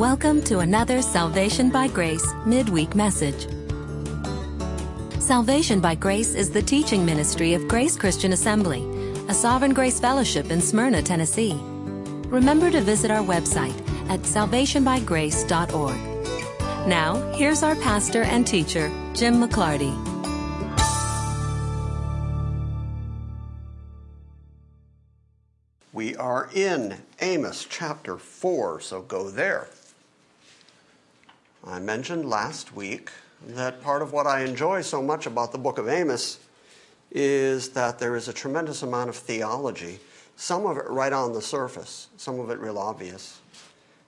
Welcome to another Salvation by Grace midweek message. Salvation by Grace is the teaching ministry of Grace Christian Assembly, a Sovereign Grace Fellowship in Smyrna, Tennessee. Remember to visit our website at salvationbygrace.org. Now, here's our pastor and teacher, Jim McClarty. We are in Amos chapter 4, so go there. I mentioned last week that part of what I enjoy so much about the book of Amos is that there is a tremendous amount of theology, some of it right on the surface, some of it real obvious.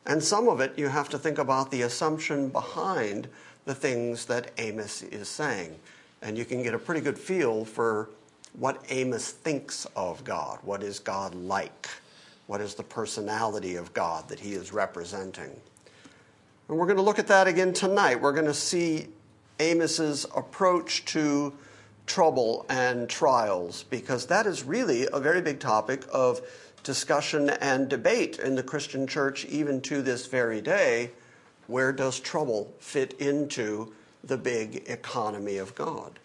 And some of it you have to think about the assumption behind the things that Amos is saying. And you can get a pretty good feel for what Amos thinks of God. What is God like? What is the personality of God that he is representing? And we're going to look at that again tonight. We're going to see Amos's approach to trouble and trials because that is really a very big topic of discussion and debate in the Christian church even to this very day. Where does trouble fit into the big economy of God?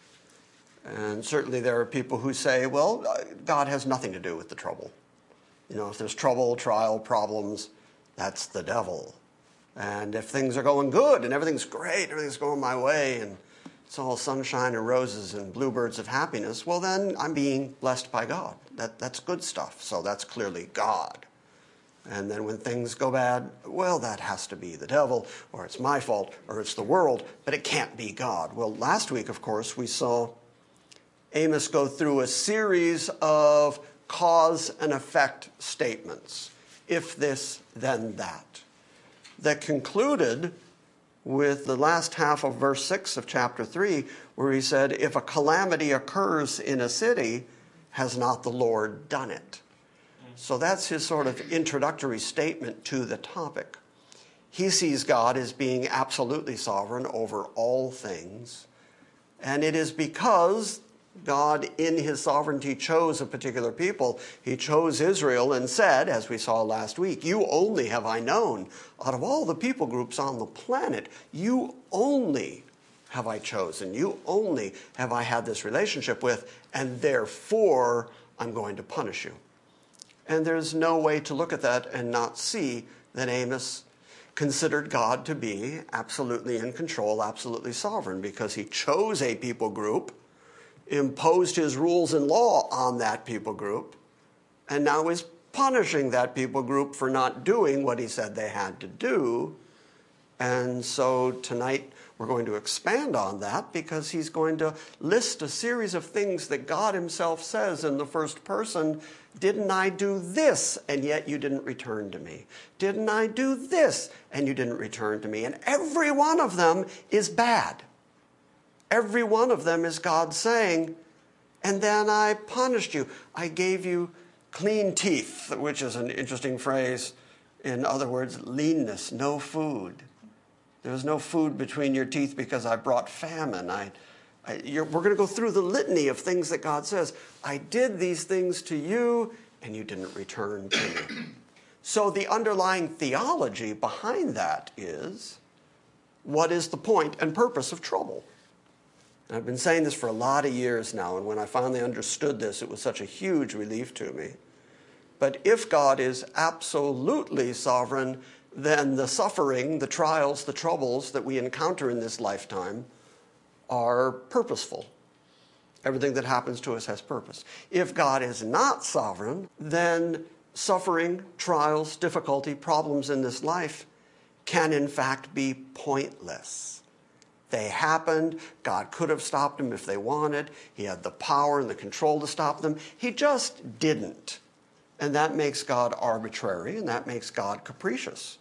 And certainly there are people who say, well, God has nothing to do with the trouble. You know, if there's trouble, trial, problems, that's the devil. And if things are going good and everything's great, everything's going my way, and it's all sunshine and roses and bluebirds of happiness, well, then I'm being blessed by God. That, that's good stuff. So that's clearly God. And then when things go bad, well, that has to be the devil, or it's my fault, or it's the world, but it can't be God. Well, last week, of course, we saw Amos go through a series of cause and effect statements. If this, then that. That concluded with the last half of verse 6 of chapter 3, where he said, If a calamity occurs in a city, has not the Lord done it? So that's his sort of introductory statement to the topic. He sees God as being absolutely sovereign over all things. And it is because God, in his sovereignty, chose a particular people. He chose Israel and said, as we saw last week, You only have I known. Out of all the people groups on the planet, you only have I chosen. You only have I had this relationship with, and therefore I'm going to punish you. And there's no way to look at that and not see that Amos considered God to be absolutely in control, absolutely sovereign, because he chose a people group imposed his rules and law on that people group, and now is punishing that people group for not doing what he said they had to do. And so tonight we're going to expand on that because he's going to list a series of things that God himself says in the first person Didn't I do this and yet you didn't return to me? Didn't I do this and you didn't return to me? And every one of them is bad. Every one of them is God saying, and then I punished you. I gave you clean teeth, which is an interesting phrase. In other words, leanness, no food. There was no food between your teeth because I brought famine. I, I we're going to go through the litany of things that God says. I did these things to you, and you didn't return to me. So the underlying theology behind that is what is the point and purpose of trouble? I've been saying this for a lot of years now, and when I finally understood this, it was such a huge relief to me. But if God is absolutely sovereign, then the suffering, the trials, the troubles that we encounter in this lifetime are purposeful. Everything that happens to us has purpose. If God is not sovereign, then suffering, trials, difficulty, problems in this life can in fact be pointless. They happened. God could have stopped them if they wanted. He had the power and the control to stop them. He just didn't. And that makes God arbitrary and that makes God capricious.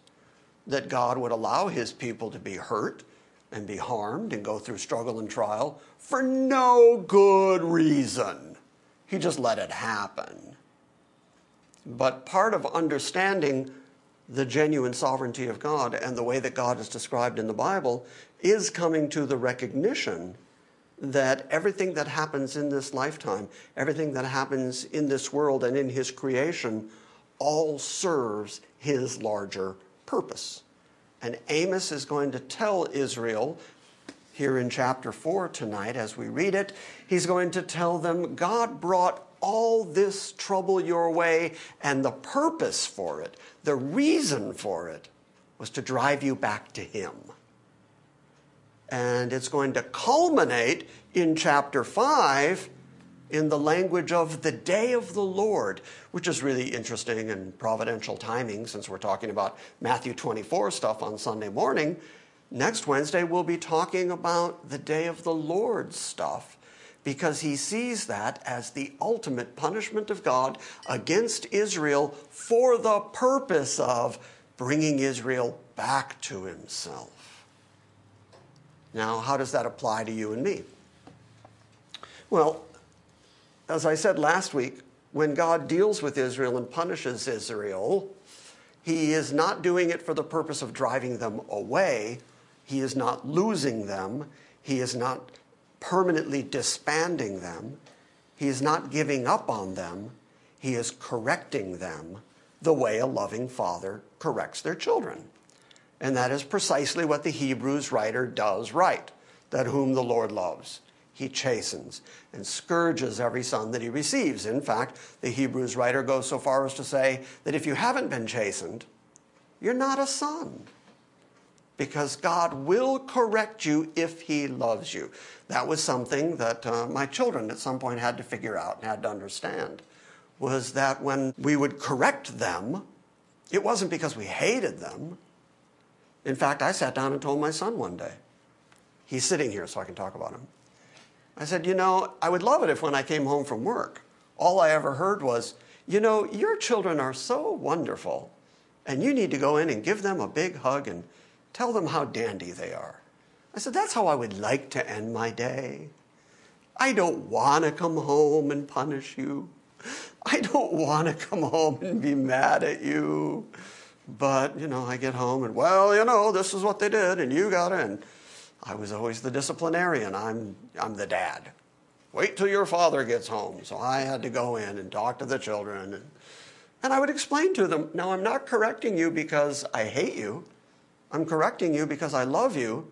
That God would allow his people to be hurt and be harmed and go through struggle and trial for no good reason. He just let it happen. But part of understanding the genuine sovereignty of God and the way that God is described in the Bible is coming to the recognition that everything that happens in this lifetime, everything that happens in this world and in His creation, all serves His larger purpose. And Amos is going to tell Israel here in chapter 4 tonight as we read it. He's going to tell them God brought all this trouble your way, and the purpose for it, the reason for it, was to drive you back to Him. And it's going to culminate in chapter 5 in the language of the day of the Lord, which is really interesting and providential timing since we're talking about Matthew 24 stuff on Sunday morning. Next Wednesday, we'll be talking about the day of the Lord stuff because he sees that as the ultimate punishment of God against Israel for the purpose of bringing Israel back to himself. Now, how does that apply to you and me? Well, as I said last week, when God deals with Israel and punishes Israel, he is not doing it for the purpose of driving them away. He is not losing them. He is not permanently disbanding them. He is not giving up on them. He is correcting them the way a loving father corrects their children. And that is precisely what the Hebrews writer does right that whom the Lord loves he chastens and scourges every son that he receives. In fact, the Hebrews writer goes so far as to say that if you haven't been chastened, you're not a son. Because God will correct you if He loves you. That was something that uh, my children at some point had to figure out and had to understand. Was that when we would correct them, it wasn't because we hated them. In fact, I sat down and told my son one day. He's sitting here so I can talk about him. I said, You know, I would love it if when I came home from work, all I ever heard was, You know, your children are so wonderful, and you need to go in and give them a big hug and tell them how dandy they are. I said, That's how I would like to end my day. I don't want to come home and punish you. I don't want to come home and be mad at you. But, you know, I get home and, well, you know, this is what they did, and you got in. I was always the disciplinarian. I'm, I'm the dad. Wait till your father gets home. So I had to go in and talk to the children. And, and I would explain to them now, I'm not correcting you because I hate you. I'm correcting you because I love you.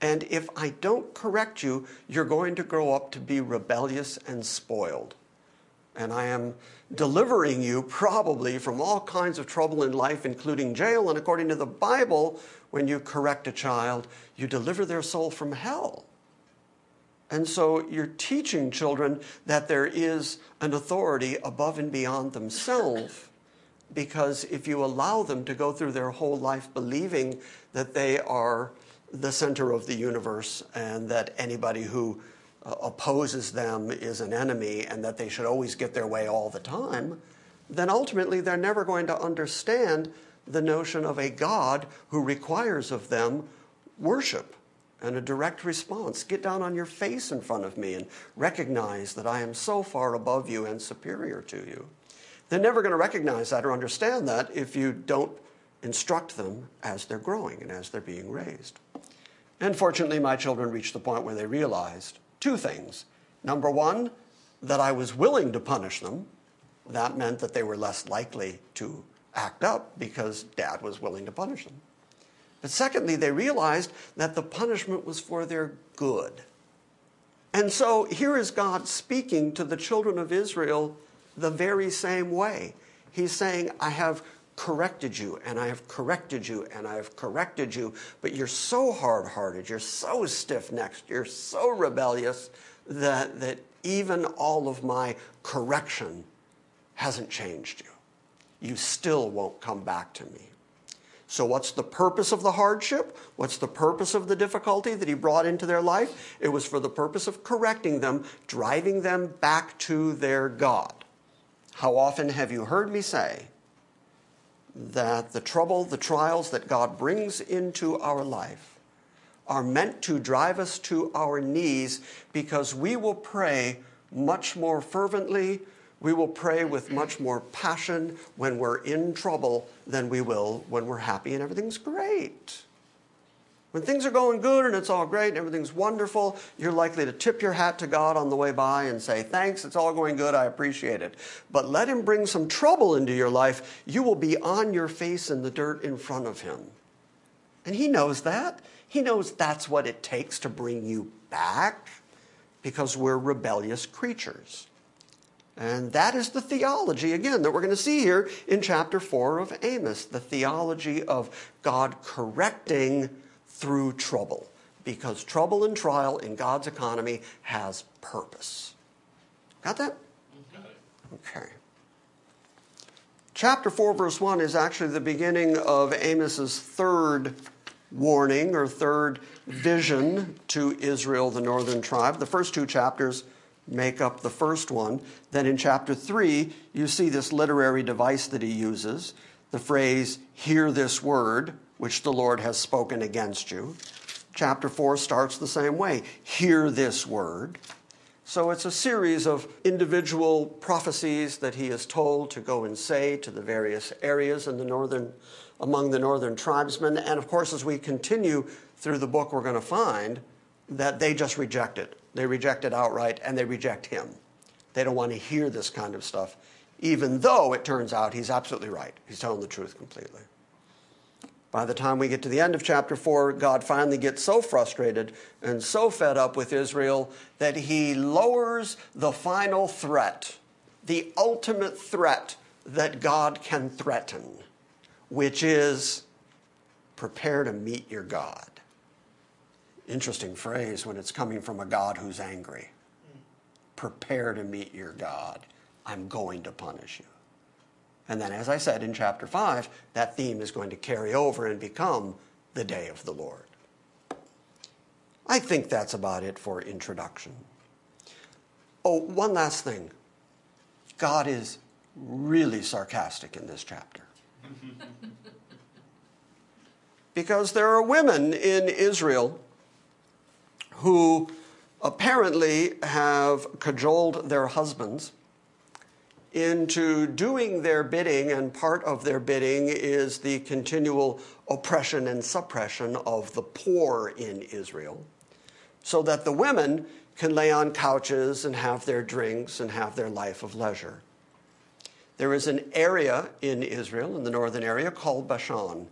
And if I don't correct you, you're going to grow up to be rebellious and spoiled. And I am delivering you probably from all kinds of trouble in life, including jail. And according to the Bible, when you correct a child, you deliver their soul from hell. And so you're teaching children that there is an authority above and beyond themselves because if you allow them to go through their whole life believing that they are the center of the universe and that anybody who uh, opposes them is an enemy and that they should always get their way all the time, then ultimately they're never going to understand the notion of a God who requires of them worship and a direct response. Get down on your face in front of me and recognize that I am so far above you and superior to you. They're never going to recognize that or understand that if you don't instruct them as they're growing and as they're being raised. And fortunately, my children reached the point where they realized two things. Number one, that I was willing to punish them. That meant that they were less likely to act up because dad was willing to punish them. But secondly, they realized that the punishment was for their good. And so here is God speaking to the children of Israel the very same way. He's saying, I have corrected you, and I have corrected you, and I have corrected you, but you're so hard hearted, you're so stiff necked, you're so rebellious that, that even all of my correction hasn't changed you you still won't come back to me. So, what's the purpose of the hardship? What's the purpose of the difficulty that he brought into their life? It was for the purpose of correcting them, driving them back to their God. How often have you heard me say that the trouble, the trials that God brings into our life are meant to drive us to our knees because we will pray much more fervently, we will pray with much more passion when we're in trouble than we will when we're happy and everything's great. When things are going good and it's all great and everything's wonderful, you're likely to tip your hat to God on the way by and say, Thanks, it's all going good, I appreciate it. But let Him bring some trouble into your life, you will be on your face in the dirt in front of Him. And he knows that. He knows that's what it takes to bring you back because we're rebellious creatures. And that is the theology, again, that we're going to see here in chapter 4 of Amos the theology of God correcting through trouble. Because trouble and trial in God's economy has purpose. Got that? Okay. Chapter 4, verse 1 is actually the beginning of Amos's third warning or third vision to Israel, the northern tribe. The first two chapters make up the first one. Then in chapter 3, you see this literary device that he uses the phrase, hear this word, which the Lord has spoken against you. Chapter 4 starts the same way hear this word. So it's a series of individual prophecies that he is told to go and say to the various areas in the northern, among the northern tribesmen. And of course, as we continue through the book, we're going to find that they just reject it. They reject it outright and they reject him. They don't want to hear this kind of stuff, even though it turns out he's absolutely right. He's telling the truth completely. By the time we get to the end of chapter 4, God finally gets so frustrated and so fed up with Israel that he lowers the final threat, the ultimate threat that God can threaten, which is prepare to meet your God. Interesting phrase when it's coming from a God who's angry. Hmm. Prepare to meet your God. I'm going to punish you. And then, as I said in chapter 5, that theme is going to carry over and become the day of the Lord. I think that's about it for introduction. Oh, one last thing. God is really sarcastic in this chapter. because there are women in Israel who apparently have cajoled their husbands into doing their bidding, and part of their bidding is the continual oppression and suppression of the poor in Israel, so that the women can lay on couches and have their drinks and have their life of leisure. There is an area in Israel, in the northern area, called Bashan.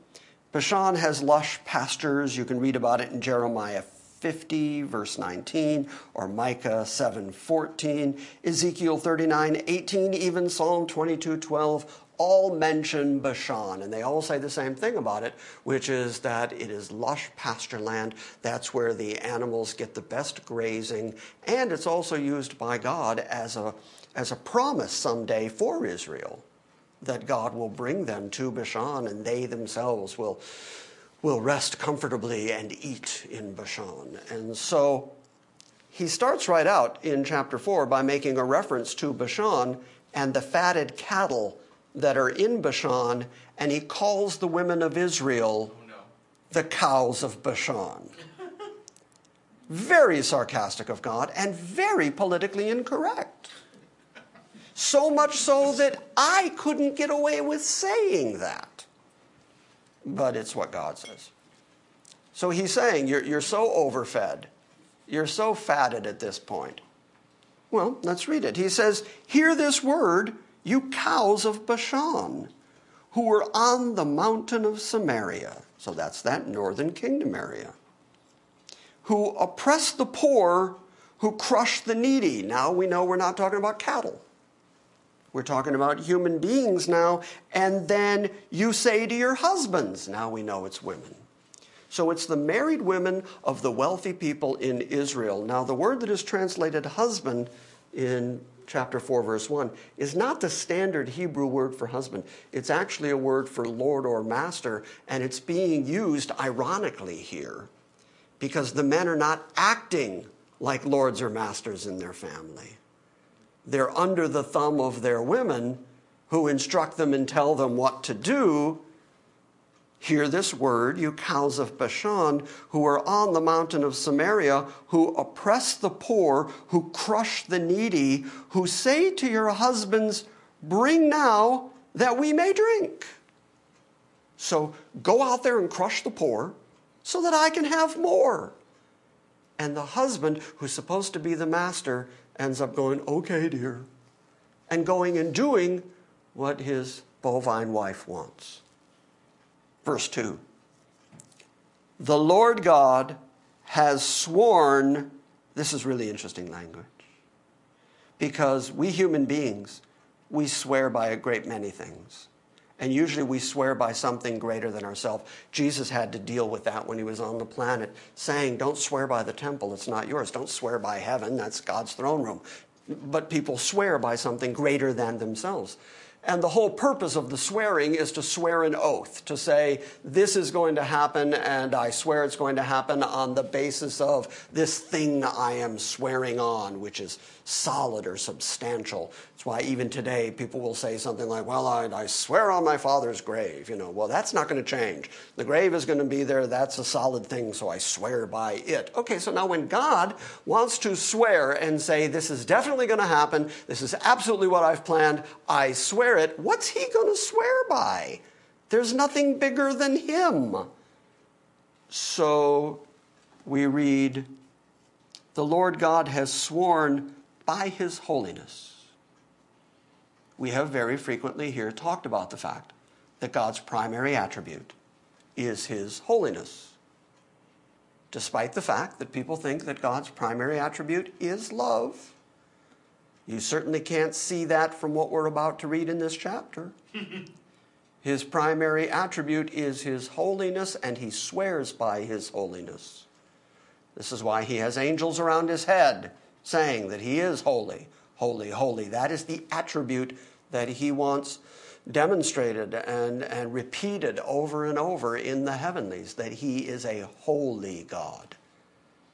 Bashan has lush pastures. You can read about it in Jeremiah 50 verse 19 or Micah 7:14, Ezekiel 39:18, even Psalm 22:12 all mention Bashan and they all say the same thing about it, which is that it is lush pasture land. That's where the animals get the best grazing and it's also used by God as a as a promise someday for Israel that God will bring them to Bashan and they themselves will will rest comfortably and eat in Bashan. And so he starts right out in chapter 4 by making a reference to Bashan and the fatted cattle that are in Bashan, and he calls the women of Israel oh, no. the cows of Bashan. very sarcastic of God and very politically incorrect. So much so that I couldn't get away with saying that but it's what God says. So he's saying, You're, you're so overfed, you're so fatted at this point. Well, let's read it. He says, Hear this word, you cows of Bashan, who were on the mountain of Samaria. So that's that northern kingdom area. Who oppress the poor, who crush the needy. Now we know we're not talking about cattle. We're talking about human beings now. And then you say to your husbands, now we know it's women. So it's the married women of the wealthy people in Israel. Now, the word that is translated husband in chapter 4, verse 1 is not the standard Hebrew word for husband. It's actually a word for lord or master, and it's being used ironically here because the men are not acting like lords or masters in their family they're under the thumb of their women who instruct them and tell them what to do. Hear this word, you cows of Bashan, who are on the mountain of Samaria, who oppress the poor, who crush the needy, who say to your husbands, Bring now that we may drink. So go out there and crush the poor so that I can have more. And the husband, who's supposed to be the master, ends up going, okay, dear, and going and doing what his bovine wife wants. Verse 2 The Lord God has sworn, this is really interesting language, because we human beings, we swear by a great many things. And usually we swear by something greater than ourselves. Jesus had to deal with that when he was on the planet, saying, Don't swear by the temple, it's not yours. Don't swear by heaven, that's God's throne room. But people swear by something greater than themselves. And the whole purpose of the swearing is to swear an oath, to say, this is going to happen, and I swear it's going to happen on the basis of this thing I am swearing on, which is solid or substantial. That's why even today people will say something like, well, I, I swear on my father's grave. You know, well, that's not going to change. The grave is going to be there. That's a solid thing, so I swear by it. Okay, so now when God wants to swear and say, this is definitely going to happen, this is absolutely what I've planned, I swear it, what's he going to swear by? There's nothing bigger than him. So we read, the Lord God has sworn by his holiness we have very frequently here talked about the fact that God's primary attribute is his holiness. Despite the fact that people think that God's primary attribute is love, you certainly can't see that from what we're about to read in this chapter. his primary attribute is his holiness, and he swears by his holiness. This is why he has angels around his head saying that he is holy, holy, holy. That is the attribute that he wants demonstrated and, and repeated over and over in the heavenlies that he is a holy God.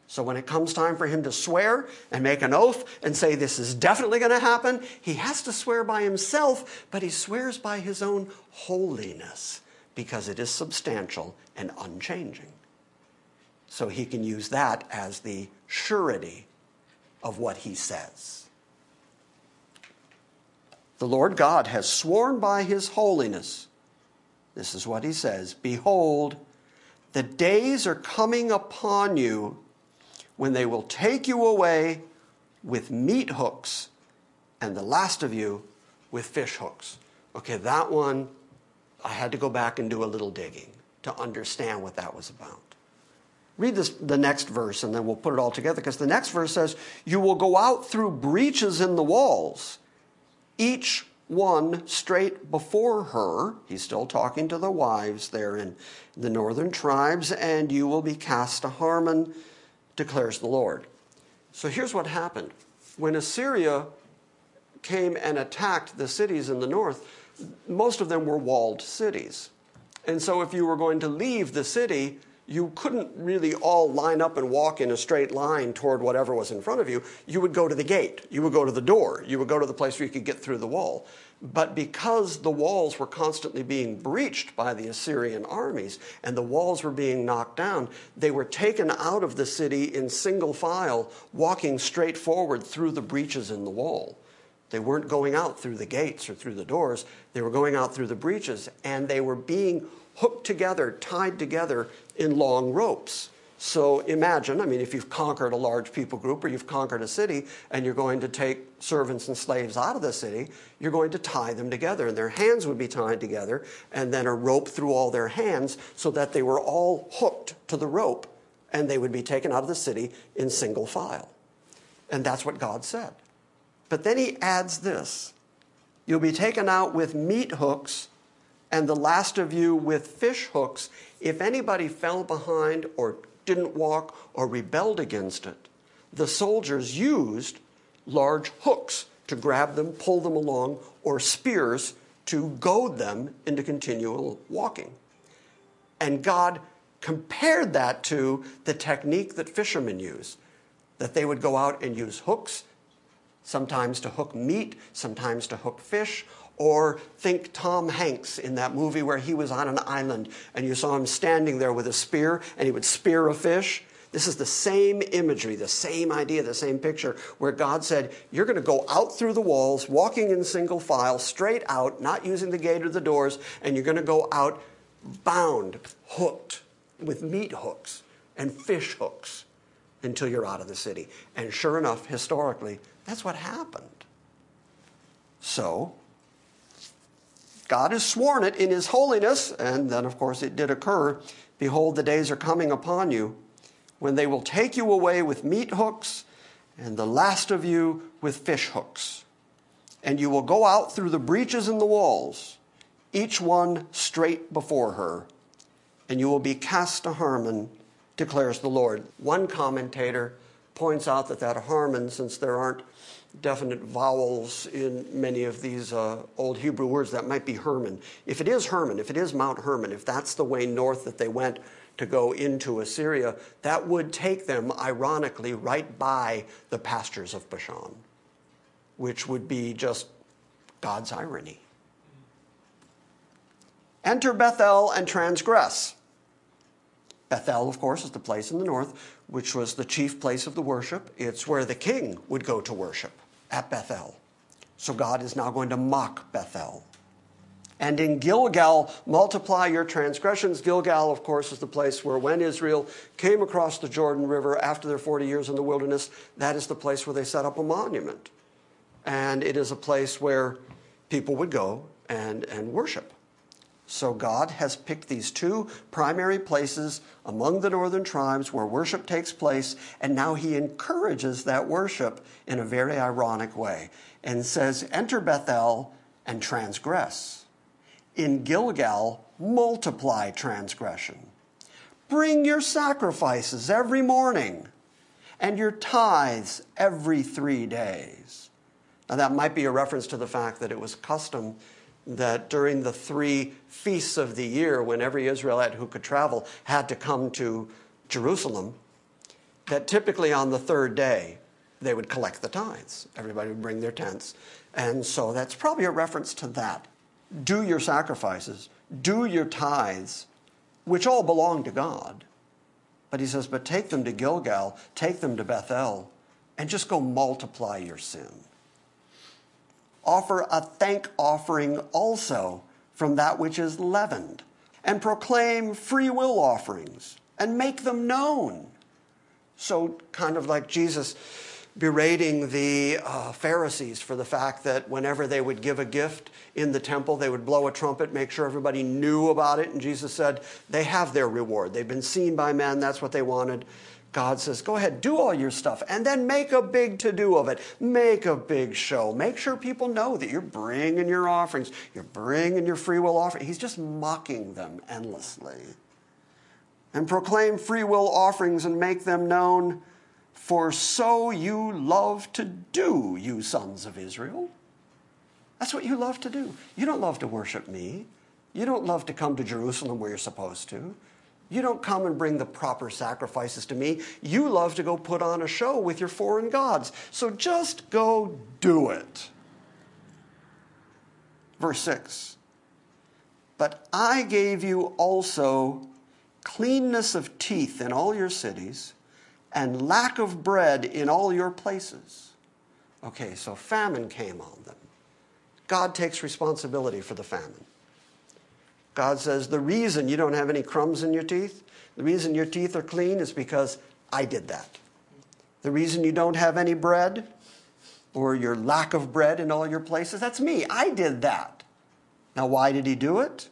So when it comes time for him to swear and make an oath and say this is definitely going to happen, he has to swear by himself, but he swears by his own holiness because it is substantial and unchanging. So he can use that as the surety of what he says. The Lord God has sworn by his holiness. This is what he says Behold, the days are coming upon you when they will take you away with meat hooks, and the last of you with fish hooks. Okay, that one, I had to go back and do a little digging to understand what that was about. Read this, the next verse, and then we'll put it all together, because the next verse says, You will go out through breaches in the walls each one straight before her. He's still talking to the wives there in the northern tribes, and you will be cast to Harmon, declares the Lord. So here's what happened. When Assyria came and attacked the cities in the north, most of them were walled cities. And so if you were going to leave the city, you couldn't really all line up and walk in a straight line toward whatever was in front of you. You would go to the gate, you would go to the door, you would go to the place where you could get through the wall. But because the walls were constantly being breached by the Assyrian armies and the walls were being knocked down, they were taken out of the city in single file, walking straight forward through the breaches in the wall. They weren't going out through the gates or through the doors, they were going out through the breaches, and they were being hooked together, tied together in long ropes. So imagine, I mean, if you've conquered a large people group or you've conquered a city and you're going to take servants and slaves out of the city, you're going to tie them together. And their hands would be tied together and then a rope through all their hands so that they were all hooked to the rope and they would be taken out of the city in single file. And that's what God said. But then he adds this You'll be taken out with meat hooks and the last of you with fish hooks, if anybody fell behind or didn't walk or rebelled against it, the soldiers used large hooks to grab them, pull them along, or spears to goad them into continual walking. And God compared that to the technique that fishermen use that they would go out and use hooks, sometimes to hook meat, sometimes to hook fish, or think Tom Hanks in that movie where he was on an island and you saw him standing there with a spear and he would spear a fish. This is the same imagery, the same idea, the same picture, where God said, You're going to go out through the walls, walking in single file, straight out, not using the gate or the doors, and you're going to go out bound, hooked with meat hooks and fish hooks until you're out of the city. And sure enough, historically, that's what happened. So, God has sworn it in his holiness, and then, of course, it did occur. Behold, the days are coming upon you when they will take you away with meat hooks, and the last of you with fish hooks. And you will go out through the breaches in the walls, each one straight before her, and you will be cast to Harmon, declares the Lord. One commentator points out that that Harmon, since there aren't definite vowels in many of these uh, old Hebrew words. That might be Hermon. If it is Hermon, if it is Mount Hermon, if that's the way north that they went to go into Assyria, that would take them, ironically, right by the pastures of Bashan, which would be just God's irony. Enter Bethel and transgress. Bethel, of course, is the place in the north which was the chief place of the worship. It's where the king would go to worship at Bethel. So God is now going to mock Bethel. And in Gilgal, multiply your transgressions. Gilgal, of course, is the place where when Israel came across the Jordan River after their 40 years in the wilderness, that is the place where they set up a monument. And it is a place where people would go and, and worship. So God has picked these two primary places among the northern tribes where worship takes place, and now he encourages that worship in a very ironic way and says, Enter Bethel and transgress. In Gilgal, multiply transgression. Bring your sacrifices every morning and your tithes every three days. Now, that might be a reference to the fact that it was custom that during the three feasts of the year, when every Israelite who could travel had to come to Jerusalem, that typically on the third day they would collect the tithes. Everybody would bring their tents. And so that's probably a reference to that. Do your sacrifices, do your tithes, which all belong to God. But he says, but take them to Gilgal, take them to Bethel, and just go multiply your sin offer a thank offering also from that which is leavened, and proclaim free will offerings and make them known. So, kind of like Jesus berating the uh, Pharisees for the fact that whenever they would give a gift in the temple, they would blow a trumpet, make sure everybody knew about it. And Jesus said, They have their reward. They've been seen by men, that's what they wanted. God says, go ahead, do all your stuff, and then make a big to do of it. Make a big show. Make sure people know that you're bringing your offerings, you're bringing your free will offering. He's just mocking them endlessly. And proclaim free will offerings and make them known, for so you love to do, you sons of Israel. That's what you love to do. You don't love to worship me. You don't love to come to Jerusalem where you're supposed to. You don't come and bring the proper sacrifices to me. You love to go put on a show with your foreign gods. So just go do it. Verse 6 But I gave you also cleanness of teeth in all your cities, and lack of bread in all your places. Okay, so famine came on them. God takes responsibility for the famine. God says, The reason you don't have any crumbs in your teeth, the reason your teeth are clean is because I did that. The reason you don't have any bread or your lack of bread in all your places, that's me. I did that. Now, why did he do it?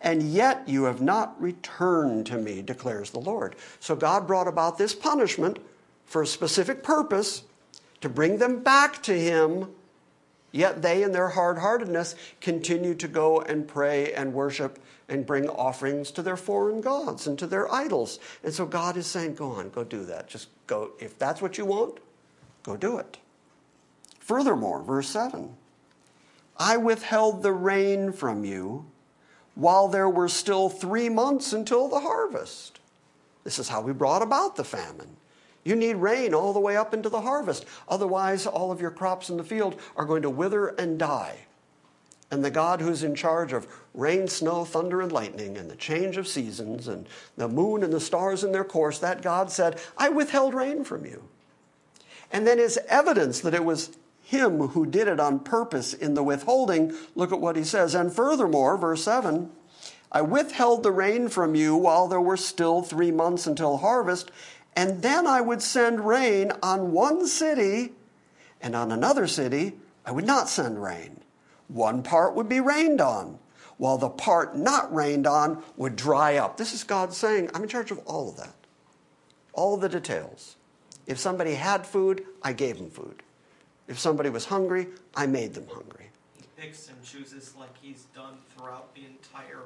And yet you have not returned to me, declares the Lord. So God brought about this punishment for a specific purpose to bring them back to him Yet they, in their hard heartedness, continue to go and pray and worship and bring offerings to their foreign gods and to their idols. And so God is saying, Go on, go do that. Just go. If that's what you want, go do it. Furthermore, verse 7 I withheld the rain from you while there were still three months until the harvest. This is how we brought about the famine. You need rain all the way up into the harvest. Otherwise, all of your crops in the field are going to wither and die. And the God who's in charge of rain, snow, thunder, and lightning, and the change of seasons, and the moon and the stars in their course, that God said, I withheld rain from you. And then, as evidence that it was him who did it on purpose in the withholding, look at what he says. And furthermore, verse 7 I withheld the rain from you while there were still three months until harvest, and then I would send rain on one city, and on another city, I would not send rain. one part would be rained on, while the part not rained on would dry up. This is God saying, I'm in charge of all of that, all the details. If somebody had food, I gave them food. If somebody was hungry, I made them hungry. He picks and chooses like he's done throughout the entire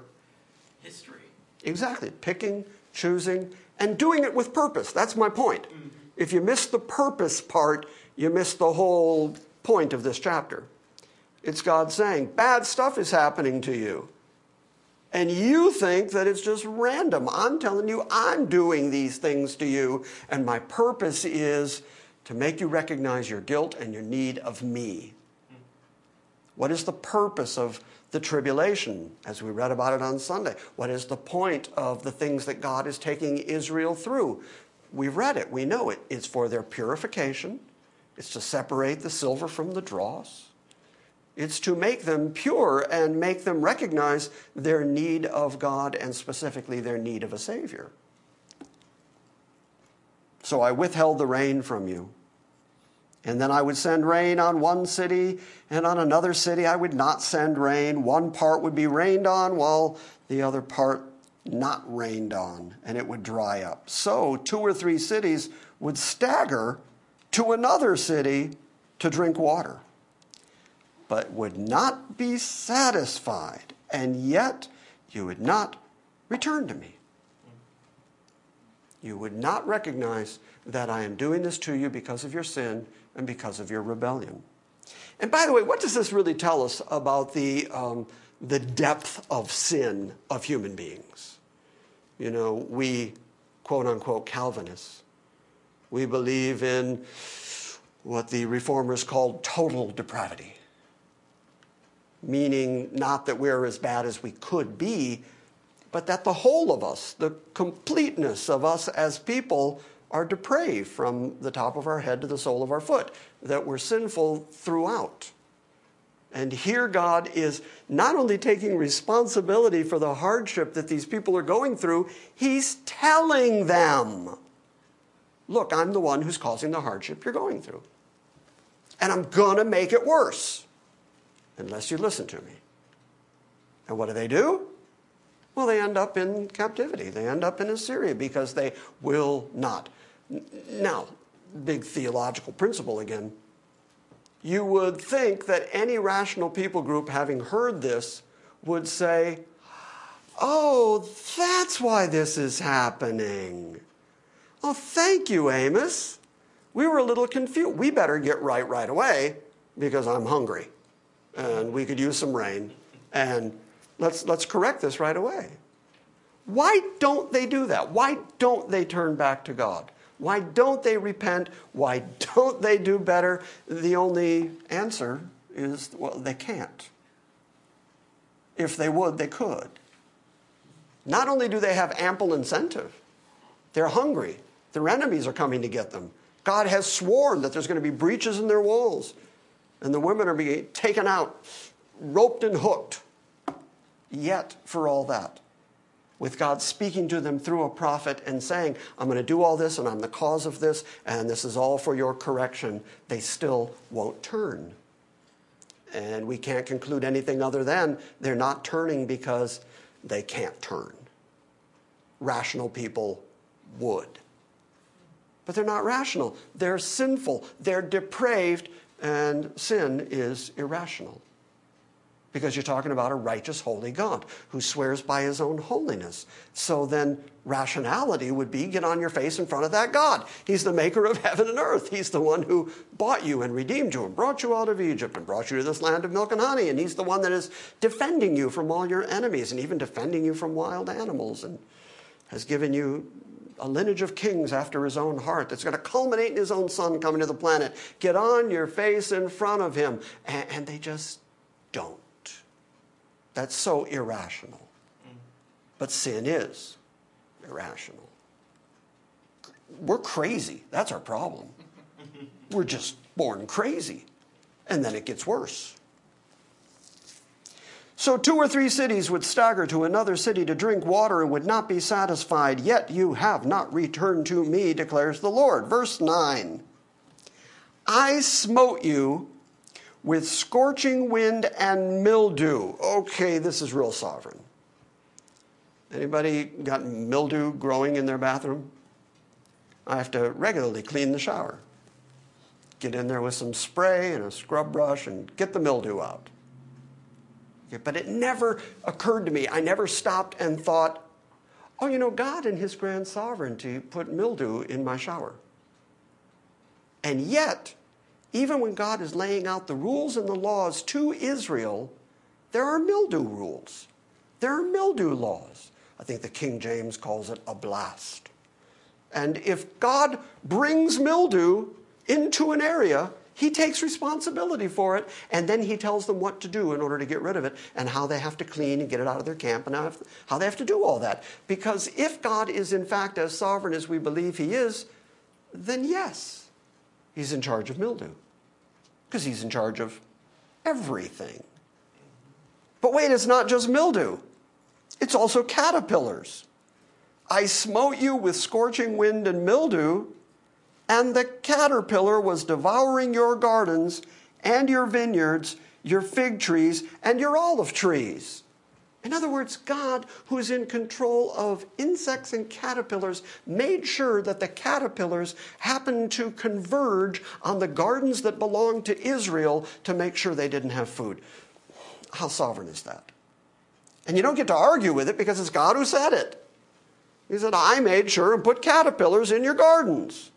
history. Exactly. Picking, choosing, and doing it with purpose. That's my point. Mm-hmm. If you miss the purpose part, you miss the whole point of this chapter. It's God saying, bad stuff is happening to you. And you think that it's just random. I'm telling you, I'm doing these things to you, and my purpose is to make you recognize your guilt and your need of me. What is the purpose of the tribulation, as we read about it on Sunday? What is the point of the things that God is taking Israel through? We've read it, we know it. It's for their purification, it's to separate the silver from the dross. It's to make them pure and make them recognize their need of God and specifically their need of a Savior. So I withheld the rain from you. And then I would send rain on one city, and on another city I would not send rain. One part would be rained on, while the other part not rained on, and it would dry up. So two or three cities would stagger to another city to drink water but would not be satisfied, and yet you would not return to me. You would not recognize that I am doing this to you because of your sin and because of your rebellion. And by the way, what does this really tell us about the, um, the depth of sin of human beings? You know, we, quote unquote, Calvinists, we believe in what the reformers called total depravity meaning not that we're as bad as we could be, but that the whole of us, the completeness of us as people, are depraved from the top of our head to the sole of our foot, that we're sinful throughout. And here God is not only taking responsibility for the hardship that these people are going through, He's telling them, Look, I'm the one who's causing the hardship you're going through. And I'm going to make it worse unless you listen to me. And what do they do? Well, they end up in captivity. They end up in Assyria because they will not. Now, big theological principle again. You would think that any rational people group, having heard this, would say, Oh, that's why this is happening. Oh, thank you, Amos. We were a little confused. We better get right right away because I'm hungry and we could use some rain, and let's, let's correct this right away. Why don't they do that? Why don't they turn back to God? Why don't they repent? Why don't they do better? The only answer is well, they can't. If they would, they could. Not only do they have ample incentive, they're hungry. Their enemies are coming to get them. God has sworn that there's going to be breaches in their walls and the women are being taken out, roped and hooked. Yet, for all that, with God speaking to them through a prophet and saying, I'm going to do all this and I'm the cause of this and this is all for your correction, they still won't turn. And we can't conclude anything other than they're not turning because they can't turn. Rational people would. But they're not rational. They're sinful. They're depraved and sin is irrational because you're talking about a righteous, holy God who swears by his own holiness. So then, rationality would be get on your face in front of that God. He's the maker of heaven and earth. He's the one who bought you and redeemed you and brought you out of Egypt and brought you to this land of milk and honey. And he's the one that is defending you from all your enemies and even defending you from wild animals and has given you a lineage of kings after his own heart that's going to culminate in his own son coming to the planet. Get on your face in front of him. And, they just don't. That's so irrational. But sin is irrational. We're crazy. That's our problem. We're just born crazy. And then it gets worse. So two or three cities would stagger to another city to drink water and would not be satisfied, yet you have not returned to me, declares the Lord. Verse 9 I smote you with scorching wind and mildew. Okay, this is real sovereign. Anybody got mildew growing in their bathroom? I have to regularly clean the shower. Get in there with some spray and a scrub brush and get the mildew out. But it never occurred to me. I never stopped and thought, oh, you know, God in His grand sovereignty put mildew in my shower. And yet, even when God is laying out the rules and the laws to Israel, there are mildew rules. There are mildew laws. I think the King James calls it a blast. And if God brings mildew into an area, he takes responsibility for it, and then he tells them what to do in order to get rid of it, and how they have to clean and get it out of their camp, and how they have to do all that. Because if God is in fact as sovereign as we believe he is, then yes, he's in charge of mildew. Because he's in charge of everything. But wait, it's not just mildew, it's also caterpillars. I smote you with scorching wind and mildew, and the caterpillar was devouring your gardens and your vineyards, your fig trees, and your olive trees. In other words, God, who is in control of insects and caterpillars, made sure that the caterpillars happened to converge on the gardens that belonged to Israel to make sure they didn't have food. How sovereign is that? And you don't get to argue with it because it's God who said it. He said, I made sure and put caterpillars in your gardens.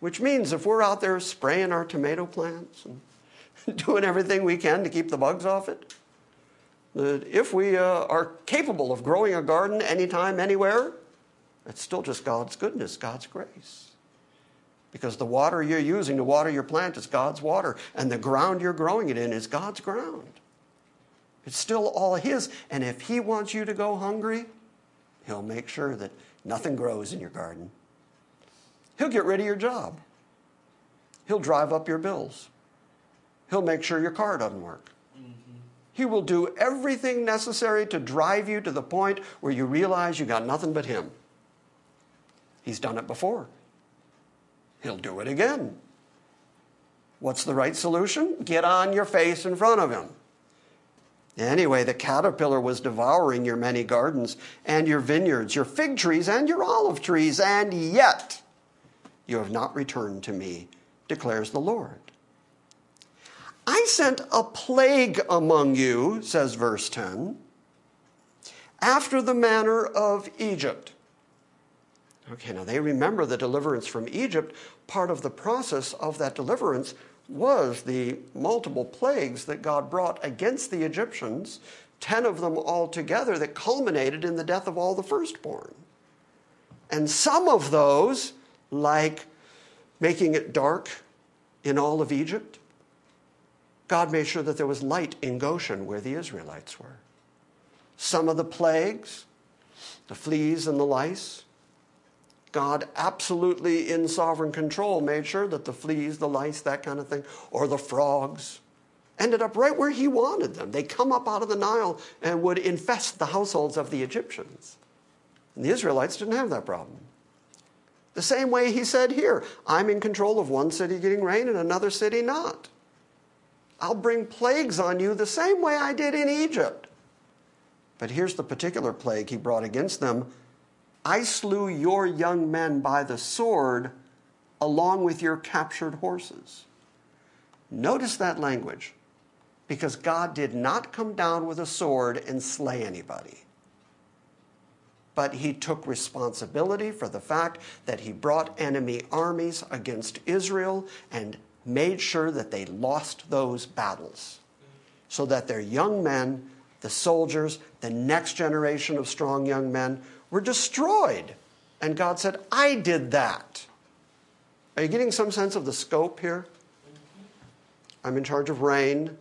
Which means if we're out there spraying our tomato plants and doing everything we can to keep the bugs off it, that if we uh, are capable of growing a garden anytime, anywhere, it's still just God's goodness, God's grace. Because the water you're using to water your plant is God's water, and the ground you're growing it in is God's ground. It's still all His, and if He wants you to go hungry, He'll make sure that nothing grows in your garden. He'll get rid of your job. He'll drive up your bills. He'll make sure your car doesn't work. He will do everything necessary to drive you to the point where you realize you got nothing but Him. He's done it before. He'll do it again. What's the right solution? Get on your face in front of Him. Anyway, the caterpillar was devouring your many gardens and your vineyards, your fig trees and your olive trees, and yet you have not returned to me, declares the Lord. I sent a plague among you, says verse 10, after the manner of Egypt. Okay, now they remember the deliverance from Egypt. Part of the process of that deliverance was the multiple plagues that God brought against the Egyptians, 10 of them altogether, that culminated in the death of all the firstborn. And some of those like making it dark in all of Egypt. God made sure that there was light in Goshen where the Israelites were. Some of the plagues, the fleas and the lice, God absolutely in sovereign control made sure that the fleas, the lice, that kind of thing, or the frogs, ended up right where he wanted them. They come up out of the Nile and would infest the households of the Egyptians. And the Israelites didn't have that problem. The same way he said here I'm in control of one city getting rain and another city not. I'll bring plagues on you the same way I did in Egypt. But here's the particular plague he brought against them I slew your young men by the sword along with your captured horses. Notice that language because God did not come down with a sword and slay anybody but he took responsibility for the fact that he brought enemy armies against Israel and made sure that they lost those battles so that their young men, the soldiers, the next generation of strong young men were destroyed. And God said, I did that. Are you getting some sense of the scope here? I'm in charge of rain.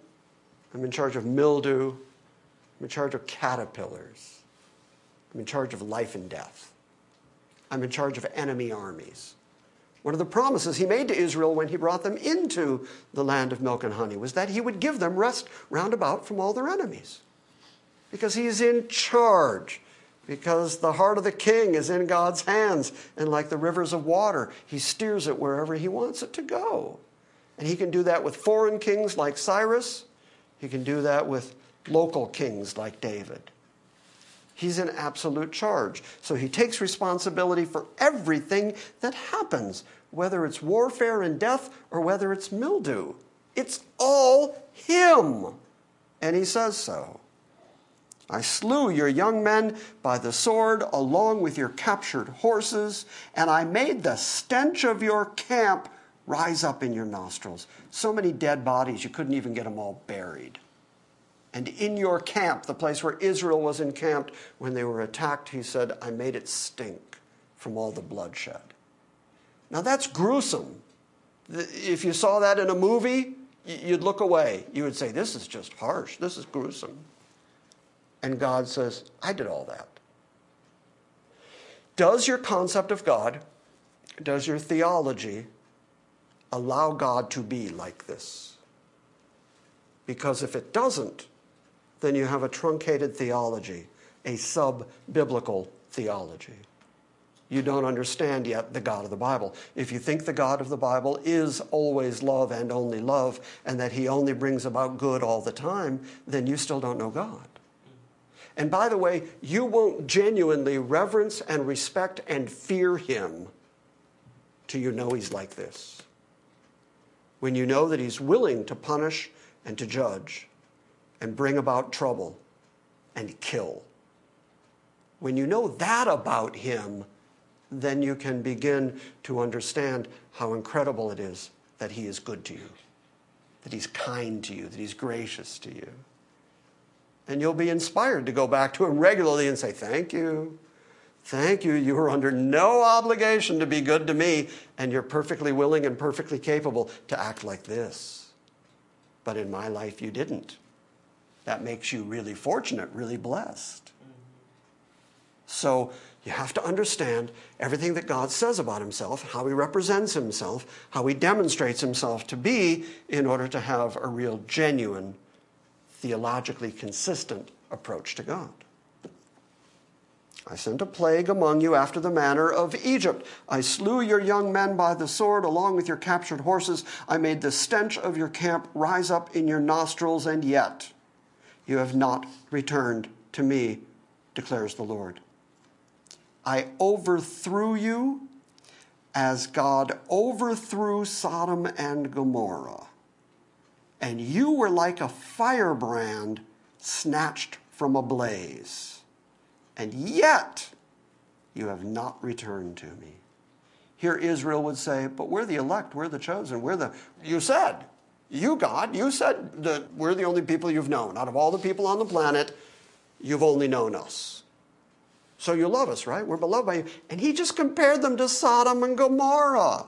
I'm in charge of mildew. I'm in charge of caterpillars. I'm in charge of life and death. I'm in charge of enemy armies. One of the promises he made to Israel when he brought them into the land of milk and honey was that he would give them rest round about from all their enemies. Because he is in charge. Because the heart of the king is in God's hands. And like the rivers of water, he steers it wherever he wants it to go. And he can do that with foreign kings like Cyrus. He can do that with local kings like David. He's in absolute charge. So he takes responsibility for everything that happens, whether it's warfare and death or whether it's mildew. It's all him. And he says so. I slew your young men by the sword along with your captured horses, and I made the stench of your camp rise up in your nostrils. So many dead bodies, you couldn't even get them all buried. And in your camp, the place where Israel was encamped when they were attacked, he said, I made it stink from all the bloodshed. Now that's gruesome. If you saw that in a movie, you'd look away. You would say, This is just harsh. This is gruesome. And God says, I did all that. Does your concept of God, does your theology allow God to be like this? Because if it doesn't, then you have a truncated theology, a sub biblical theology. You don't understand yet the God of the Bible. If you think the God of the Bible is always love and only love, and that he only brings about good all the time, then you still don't know God. And by the way, you won't genuinely reverence and respect and fear him till you know he's like this. When you know that he's willing to punish and to judge and bring about trouble and kill. When you know that about him, then you can begin to understand how incredible it is that he is good to you, that he's kind to you, that he's gracious to you. And you'll be inspired to go back to him regularly and say, Thank you. Thank you. You were under no obligation to be good to me, and you're perfectly willing and perfectly capable to act like this. But in my life, you didn't. That makes you really fortunate, really blessed. So you have to understand everything that God says about himself, how he represents himself, how he demonstrates himself to be in order to have a real, genuine theologically consistent approach to God. I sent a plague among you after the manner of Egypt. I slew your young men by the sword along with your captured horses. I made the stench of your camp rise up in your nostrils, and yet you have not returned to me, declares the Lord. I overthrew you as God overthrew Sodom and Gomorrah and you were like a firebrand snatched from a blaze. And yet you have not returned to me. Here Israel would say, But we're the elect, we're the chosen, we're the. You said, you, God, you said that we're the only people you've known. Out of all the people on the planet, you've only known us. So you love us, right? We're beloved by you. And he just compared them to Sodom and Gomorrah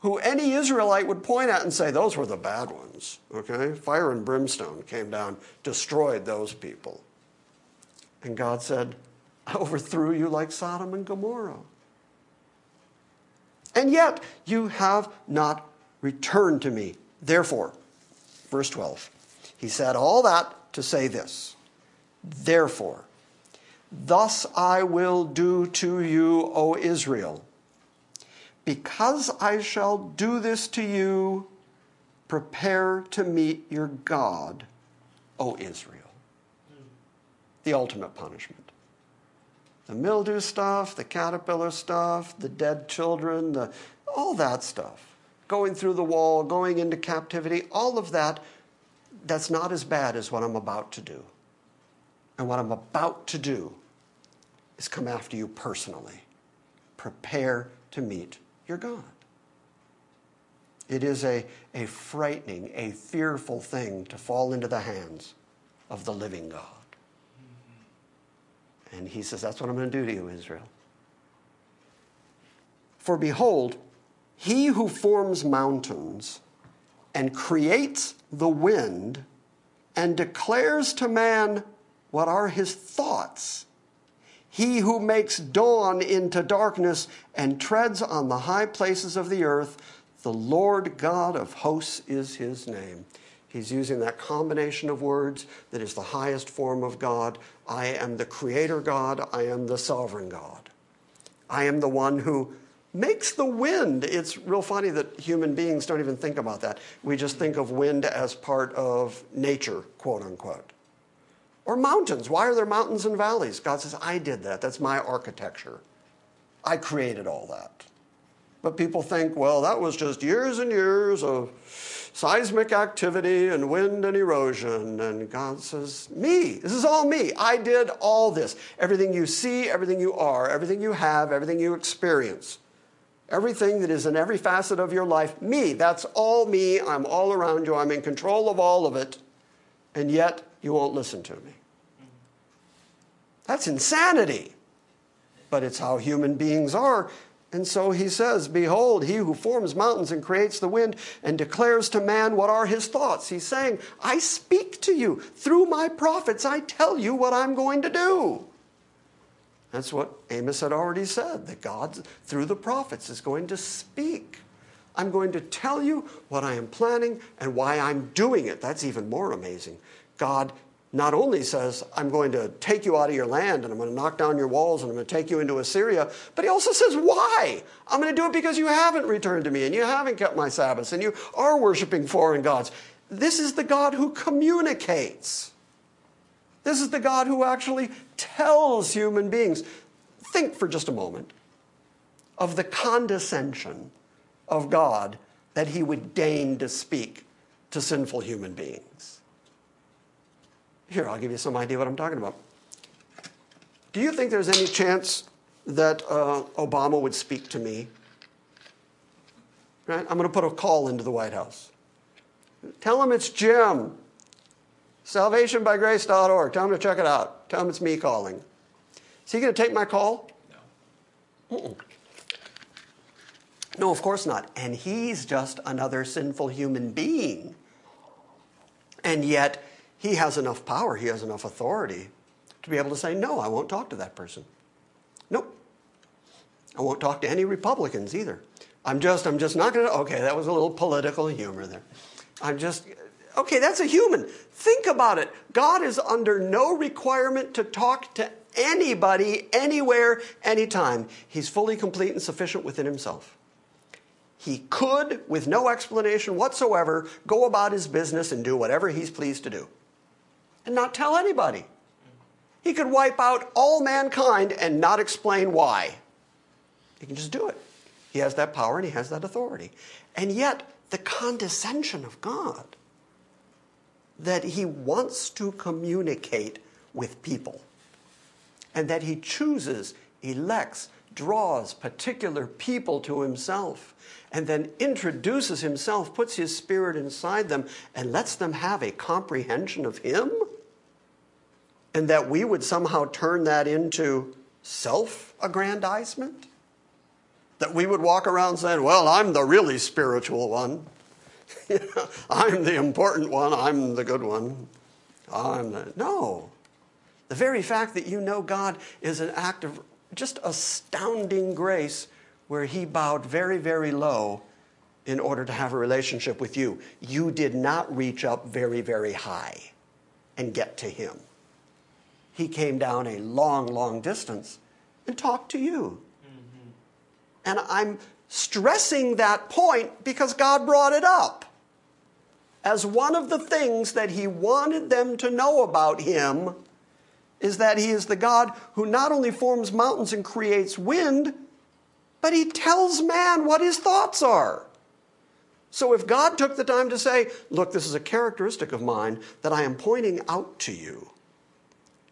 who any Israelite would point at and say, those were the bad ones. Okay? Fire and brimstone came down, destroyed those people. And God said, I overthrew you like Sodom and Gomorrah. And yet you have not returned to me. Therefore, verse 12, he said all that to say this Therefore, thus I will do to you, O Israel because I shall do this to you, prepare to meet your God, O Israel. The ultimate punishment. The mildew stuff, the caterpillar stuff, the dead children, the, all that stuff. Going through the wall, going into captivity, all of that, that's not as bad as what I'm about to do. And what I'm about to do is come after you personally. Prepare to meet your God. It is a, a frightening, a fearful thing to fall into the hands of the living God. And he says, That's what I'm going to do to you, Israel. For behold, he who forms mountains and creates the wind and declares to man what are his thoughts he who makes dawn into darkness and treads on the high places of the earth, the Lord God of hosts is his name. He's using that combination of words that is the highest form of God. I am the creator God, I am the sovereign God. I am the one who makes the wind. It's real funny that human beings don't even think about that. We just think of wind as part of nature, quote unquote. Or mountains. Why are there mountains and valleys? God says, I did that. That's my architecture. I created all that. But people think, well, that was just years and years of seismic activity and wind and erosion. And God says, Me, this is all me. I did all this. Everything you see, everything you are, everything you have, everything you experience, everything that is in every facet of your life, me. That's all me. I'm all around you. I'm in control of all of it. And yet, you won't listen to me. That's insanity. But it's how human beings are. And so he says, Behold, he who forms mountains and creates the wind and declares to man what are his thoughts. He's saying, I speak to you. Through my prophets, I tell you what I'm going to do. That's what Amos had already said, that God, through the prophets, is going to speak. I'm going to tell you what I am planning and why I'm doing it. That's even more amazing. God not only says, I'm going to take you out of your land and I'm going to knock down your walls and I'm going to take you into Assyria, but he also says, Why? I'm going to do it because you haven't returned to me and you haven't kept my Sabbaths and you are worshiping foreign gods. This is the God who communicates. This is the God who actually tells human beings. Think for just a moment of the condescension of God that he would deign to speak to sinful human beings. Here, I'll give you some idea what I'm talking about. Do you think there's any chance that uh, Obama would speak to me? Right? I'm going to put a call into the White House. Tell him it's Jim. Salvationbygrace.org. Tell him to check it out. Tell him it's me calling. Is he going to take my call? No. Mm-mm. No, of course not. And he's just another sinful human being. And yet, he has enough power, he has enough authority to be able to say, no, I won't talk to that person. Nope. I won't talk to any Republicans either. I'm just, I'm just not going to, okay, that was a little political humor there. I'm just, okay, that's a human. Think about it. God is under no requirement to talk to anybody, anywhere, anytime. He's fully complete and sufficient within himself. He could, with no explanation whatsoever, go about his business and do whatever he's pleased to do and not tell anybody. He could wipe out all mankind and not explain why. He can just do it. He has that power and he has that authority. And yet, the condescension of God that he wants to communicate with people and that he chooses, elects, draws particular people to himself and then introduces himself, puts his spirit inside them, and lets them have a comprehension of him and that we would somehow turn that into self aggrandizement? That we would walk around saying, Well, I'm the really spiritual one. I'm the important one. I'm the good one. I'm the. No. The very fact that you know God is an act of just astounding grace where He bowed very, very low in order to have a relationship with you. You did not reach up very, very high and get to Him. He came down a long, long distance and talked to you. Mm-hmm. And I'm stressing that point because God brought it up as one of the things that He wanted them to know about Him is that He is the God who not only forms mountains and creates wind, but He tells man what His thoughts are. So if God took the time to say, Look, this is a characteristic of mine that I am pointing out to you,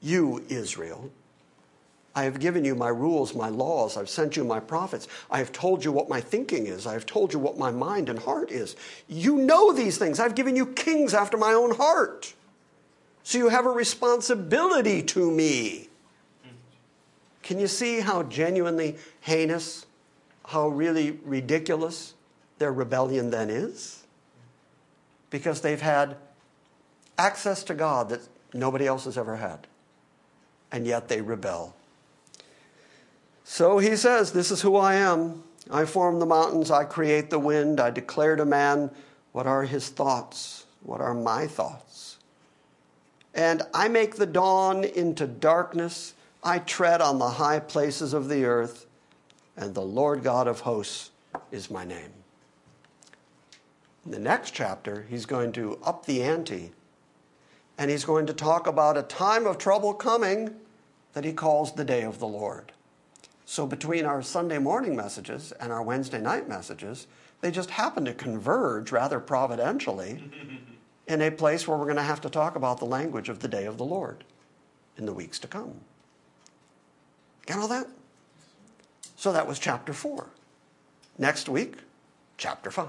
you, Israel. I have given you my rules, my laws. I've sent you my prophets. I have told you what my thinking is. I have told you what my mind and heart is. You know these things. I've given you kings after my own heart. So you have a responsibility to me. Can you see how genuinely heinous, how really ridiculous their rebellion then is? Because they've had access to God that nobody else has ever had and yet they rebel. So he says, This is who I am. I form the mountains, I create the wind, I declare to man what are his thoughts, what are my thoughts. And I make the dawn into darkness, I tread on the high places of the earth. and the Lord God of hosts is my name. In the next chapter, he's going to up the ante and he's going to talk about a time of trouble coming that he calls the day of the Lord. So, between our Sunday morning messages and our Wednesday night messages, they just happen to converge rather providentially in a place where we're going to have to talk about the language of the day of the Lord in the weeks to come. Get all that? So that was chapter 4. Next week, chapter 5.